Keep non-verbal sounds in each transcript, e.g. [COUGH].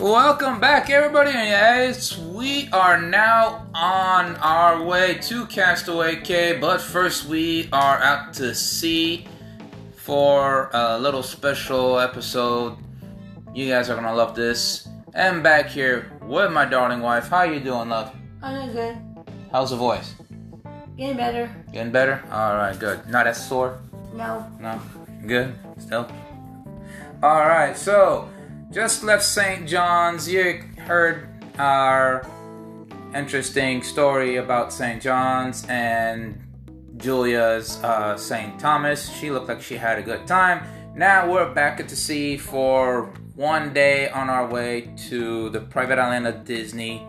Welcome back, everybody. Yes, we are now on our way to Castaway Cay, but first we are out to sea for a little special episode. You guys are gonna love this. And back here with my darling wife. How you doing, love? I'm doing good. How's the voice? Getting better. Getting better? All right, good. Not as sore? No. No? Good? Still? All right, so just left St. John's. You heard our interesting story about St. John's and Julia's uh, St. Thomas. She looked like she had a good time. Now we're back at the sea for one day on our way to the private island of Disney.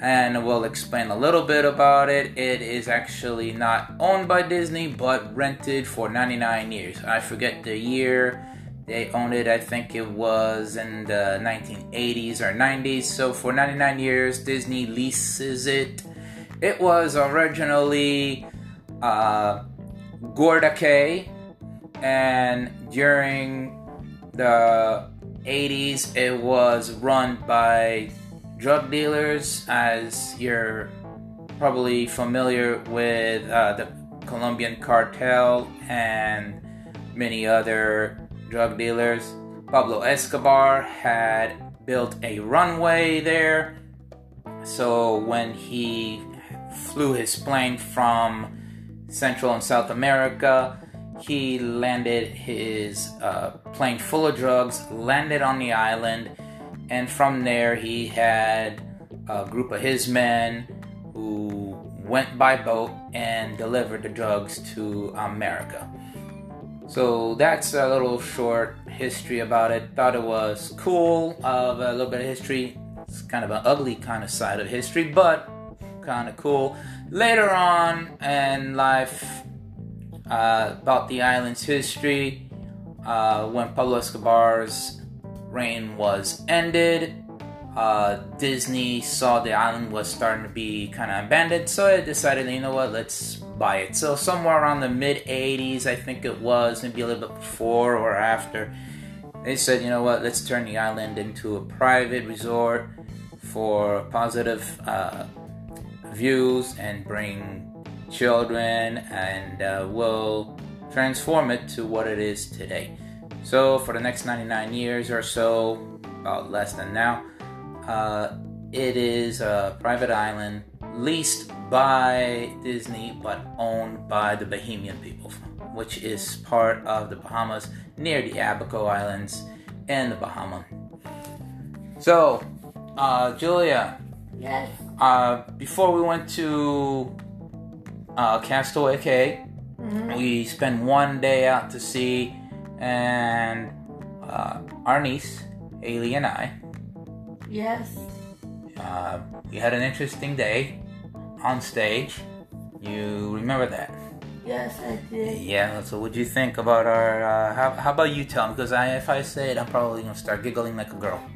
And we'll explain a little bit about it. It is actually not owned by Disney, but rented for 99 years. I forget the year they owned it, I think it was in the 1980s or 90s. So for 99 years, Disney leases it. It was originally uh, Gorda Cay, and during the 80s, it was run by drug dealers, as you're probably familiar with uh, the Colombian cartel and many other drug dealers. Pablo Escobar had built a runway there. So when he flew his plane from Central and South America, he landed his uh, plane full of drugs, landed on the island, and from there he had a group of his men who went by boat and delivered the drugs to America. So that's a little short history about it. Thought it was cool of a little bit of history. It's kind of an ugly kind of side of history, but kind of cool. Later on in life, uh, about the island's history, uh, when Pablo Escobar's reign was ended, uh, Disney saw the island was starting to be kind of abandoned, so it decided, you know what, let's buy it. So somewhere around the mid 80s, I think it was, maybe a little bit before or after, they said, you know what, let's turn the island into a private resort for positive uh, views and bring children, and uh, we'll transform it to what it is today. So for the next 99 years or so, about less than now, uh, it is a private island leased by Disney but owned by the Bahamian people, which is part of the Bahamas near the Abaco Islands in the Bahamas. So, uh, Julia, Yes. uh, before we went to uh, Castaway Cay, Mhm. we spent one day out to sea, and uh, our niece, Haley, and I, Yes. uh, we had an interesting day on stage. You remember that? Yes, I did. Yeah. So, what do you think about our? Uh, how, how about you tell me? Because I, if I say it, I'm probably gonna start giggling like a girl. [LAUGHS]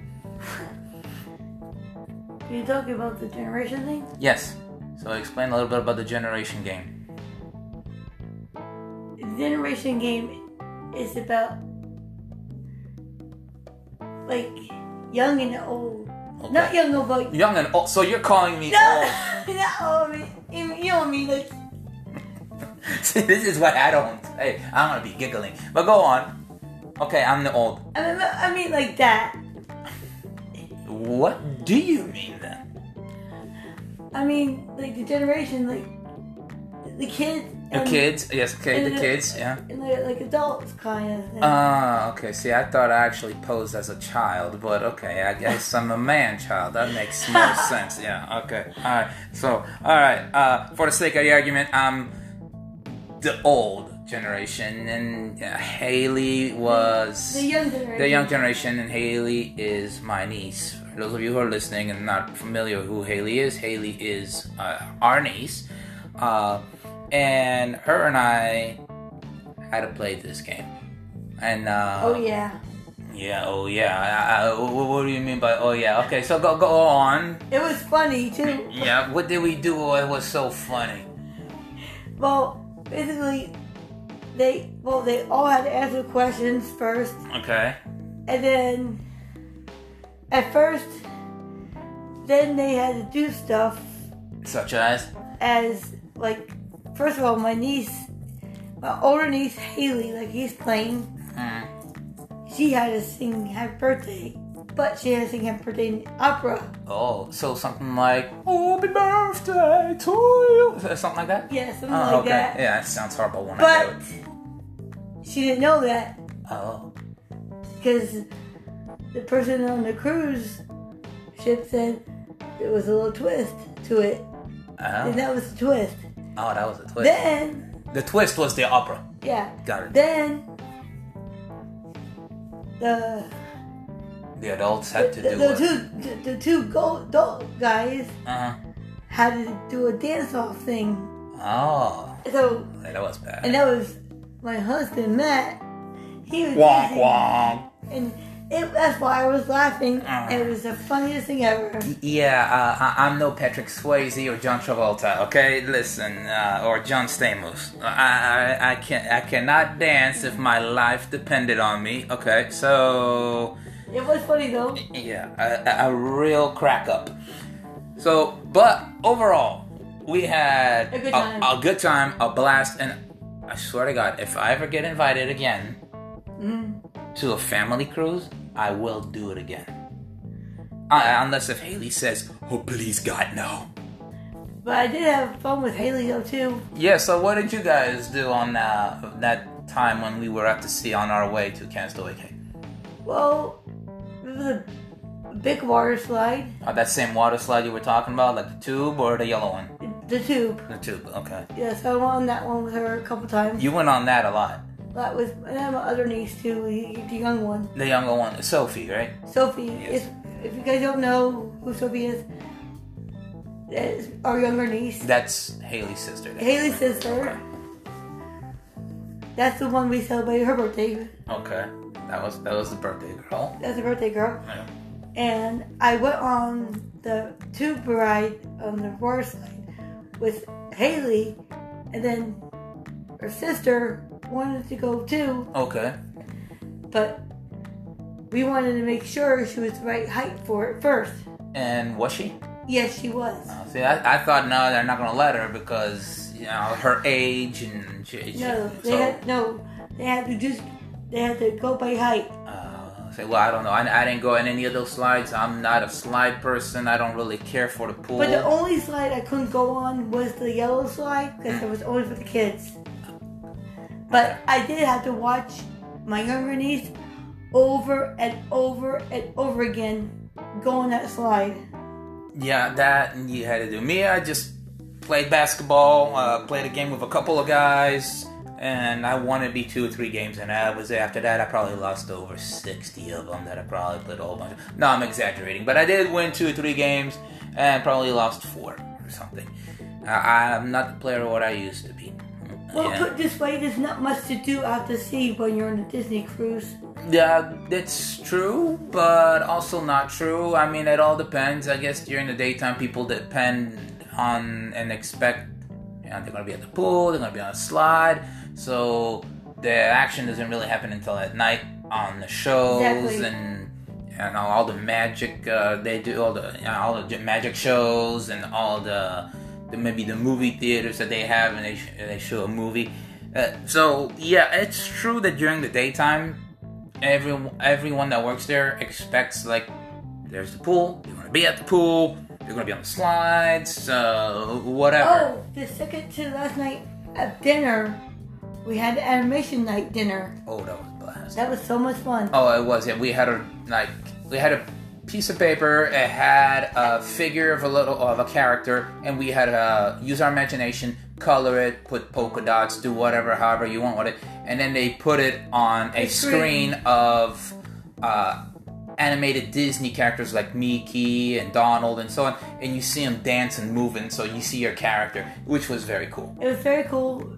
You talking about the generation thing? Yes. So, explain a little bit about the generation game. The generation game is about like young and old. Okay. Not young old. Young and old. So you're calling me No, old. [LAUGHS] not old. I You know mean? Like [LAUGHS] See, this is what I don't. Hey, I'm gonna be giggling. But go on. Okay, I'm the old. I mean, I mean like that. What do you mean then? I mean like the generation like the kids. The and- kids? Yes, okay, the kids, yeah. And like, like adults kind of thing. Ah, okay. See, I thought I actually posed as a child, but okay, I guess I'm a man child. That makes more [LAUGHS] sense. Yeah, okay. Alright, so, alright, uh, for the sake of the argument, I'm the old generation, and uh, Haley was. the young generation. the young generation, and Haley is my niece. For those of you who are listening and not familiar who Haley is, Haley is uh, our niece. Uh, and her and I had to play this game. And uh, Oh yeah. yeah, oh yeah. I, I, what, what do you mean by oh yeah? Okay, so go go on. It was funny too. [LAUGHS] Yeah, what did we do? Oh, it was so funny. Well, basically, they well they all had to answer questions first, Okay. and then at first, then they had to do stuff Such as? as like first of all my niece my older niece Haley, like he's playing, Mm. she had to sing happy birthday. But she had to sing happy birthday in opera. Oh, so something like "Oh, Happy birthday to you. Something like that? Yeah, something Oh, like okay. that. Yeah, it sounds horrible when I But do it. she didn't know that Oh. because the person on the cruise ship said there was a little twist to it. And Oh. that was the twist. Oh, that was a twist. Then, the twist was the opera. yeah. Got it. Then, the The adults had to the, do the it. two the, the two gold adult guys Uh-huh. had to do a dance off thing. Oh. So Yeah, that was bad. and that was my husband Matt. He was Wonk dancing, wonk. and it, that's why I was laughing. It was the funniest thing ever. Yeah, uh, I- I'm no Patrick Swayze or John Travolta. Okay, listen, uh, or John Stamos. I, I I can I cannot dance if my life depended on me. Okay, so It was funny though. yeah, a, a real crack up. So, but overall, we had A good time. a, good time, a blast, and I swear to God, if I ever get invited again Mm. To a family cruise, I will do it again. Uh, unless if Haley says, "Oh, please, God, no." But I did have fun with Haley though too. Yeah. So, what did you guys do on uh, that time when we were at the sea on our way to Castaway Cay? Well, it was a big water slide, Uh, that same water slide you were talking about, like the tube or the yellow one? the tube. The tube. Okay. Yes, I went on that one with her a couple times. You went on that a lot. That was and then my other niece too, the, the young one, The younger one, Sophie, right? Sophie. Yes. If if you guys don't know who Sophie is, is our younger niece, That's Haley's sister. then. Haley's sister. That's the one we celebrated her birthday. Okay. That was that was the birthday girl. That's the birthday girl. Yeah. And I went on the tube ride on the water slide with Haley, and then her sister wanted to go too, Okay. but we wanted to make sure she was the right height for it first. And was she? Yes, she was. Uh, see, I, I thought no, they're not gonna let her because you know her age and she, she- No, they so, had no. They had to just. They had to go by height. uh, say, well, I don't know. I, I didn't go on any of those slides. I'm not a slide person. I don't really care for the pool. But the only slide I couldn't go on was the yellow slide because it was only for the kids. But I did have to watch my younger niece over and over and over again go on that slide. Yeah, that you had to do. Me, I just played basketball, uh, played a game with a couple of guys, and I won maybe two or three games, and that was. After that, I probably lost over 60 of them that I probably played a whole bunch of. No, I'm exaggerating, but I did win two or three games, and probably lost four or something. I'm not the player what I used to be. Well, Yeah. put this way, there's not much to do out to sea when you're on a Disney cruise. Yeah, that's true, but also not true. I mean, it all depends. I guess during the daytime, people depend on and expect, you know, they're gonna be at the pool, they're gonna be on a slide, so the action doesn't really happen until at night on the shows Exactly. and and all the magic uh, they do, all the you know, all the magic shows and all the, the maybe the movie theaters that they have and they sh- they show a movie. Uh, so yeah, it's true that during the daytime every everyone that works there expects like there's the pool they're gonna be at the pool they're gonna be on the slides so whatever Oh, the second to last night at dinner, we had the animation night dinner. oh that was a blast That was so much fun. oh it was yeah we had a like we had a piece of paper it had a figure of a little of a character and we had to use our imagination color it put polka dots do whatever however you want with it and then they put it on a A screen. screen of uh, animated Disney characters like Mickey and Donald and so on, and you see them dance and moving, so you see your character, which was very cool. It was very cool.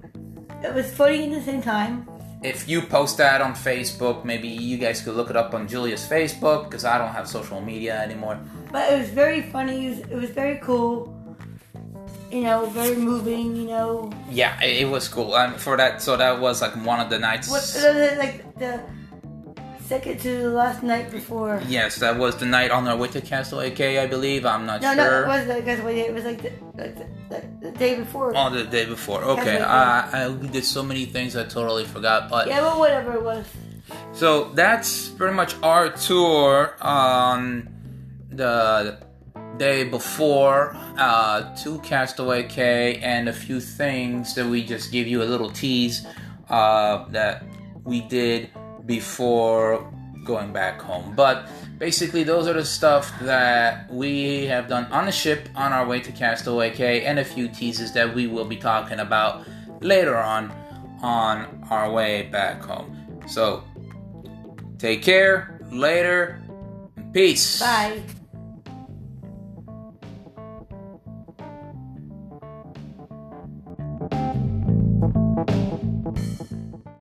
It was funny at the same time. If you post that on Facebook, maybe you guys could look it up on Julia's Facebook because I don't have social media anymore. But it was very funny. It was, it was very cool. You know, very moving. You know, Yeah, it, it was cool. Um, for that, so that was like one of the nights. what like the second to the last night before. Yes, that was the night on our way to Castaway Cay, I believe. I'm not sure. No, no, it wasn't because it was like the, like the, the, day before. Oh, the day before. Okay, I, I we did so many things I totally forgot. But Yeah, well, whatever it was. so that's pretty much our tour on the day before uh, to Castaway Cay and a few things that we just give you a little tease uh, that we did before going back home. But basically, those are the stuff that we have done on the ship on our way to Castaway Cay and a few teases that we will be talking about later on on our way back home. So, take care, later, peace. Bye.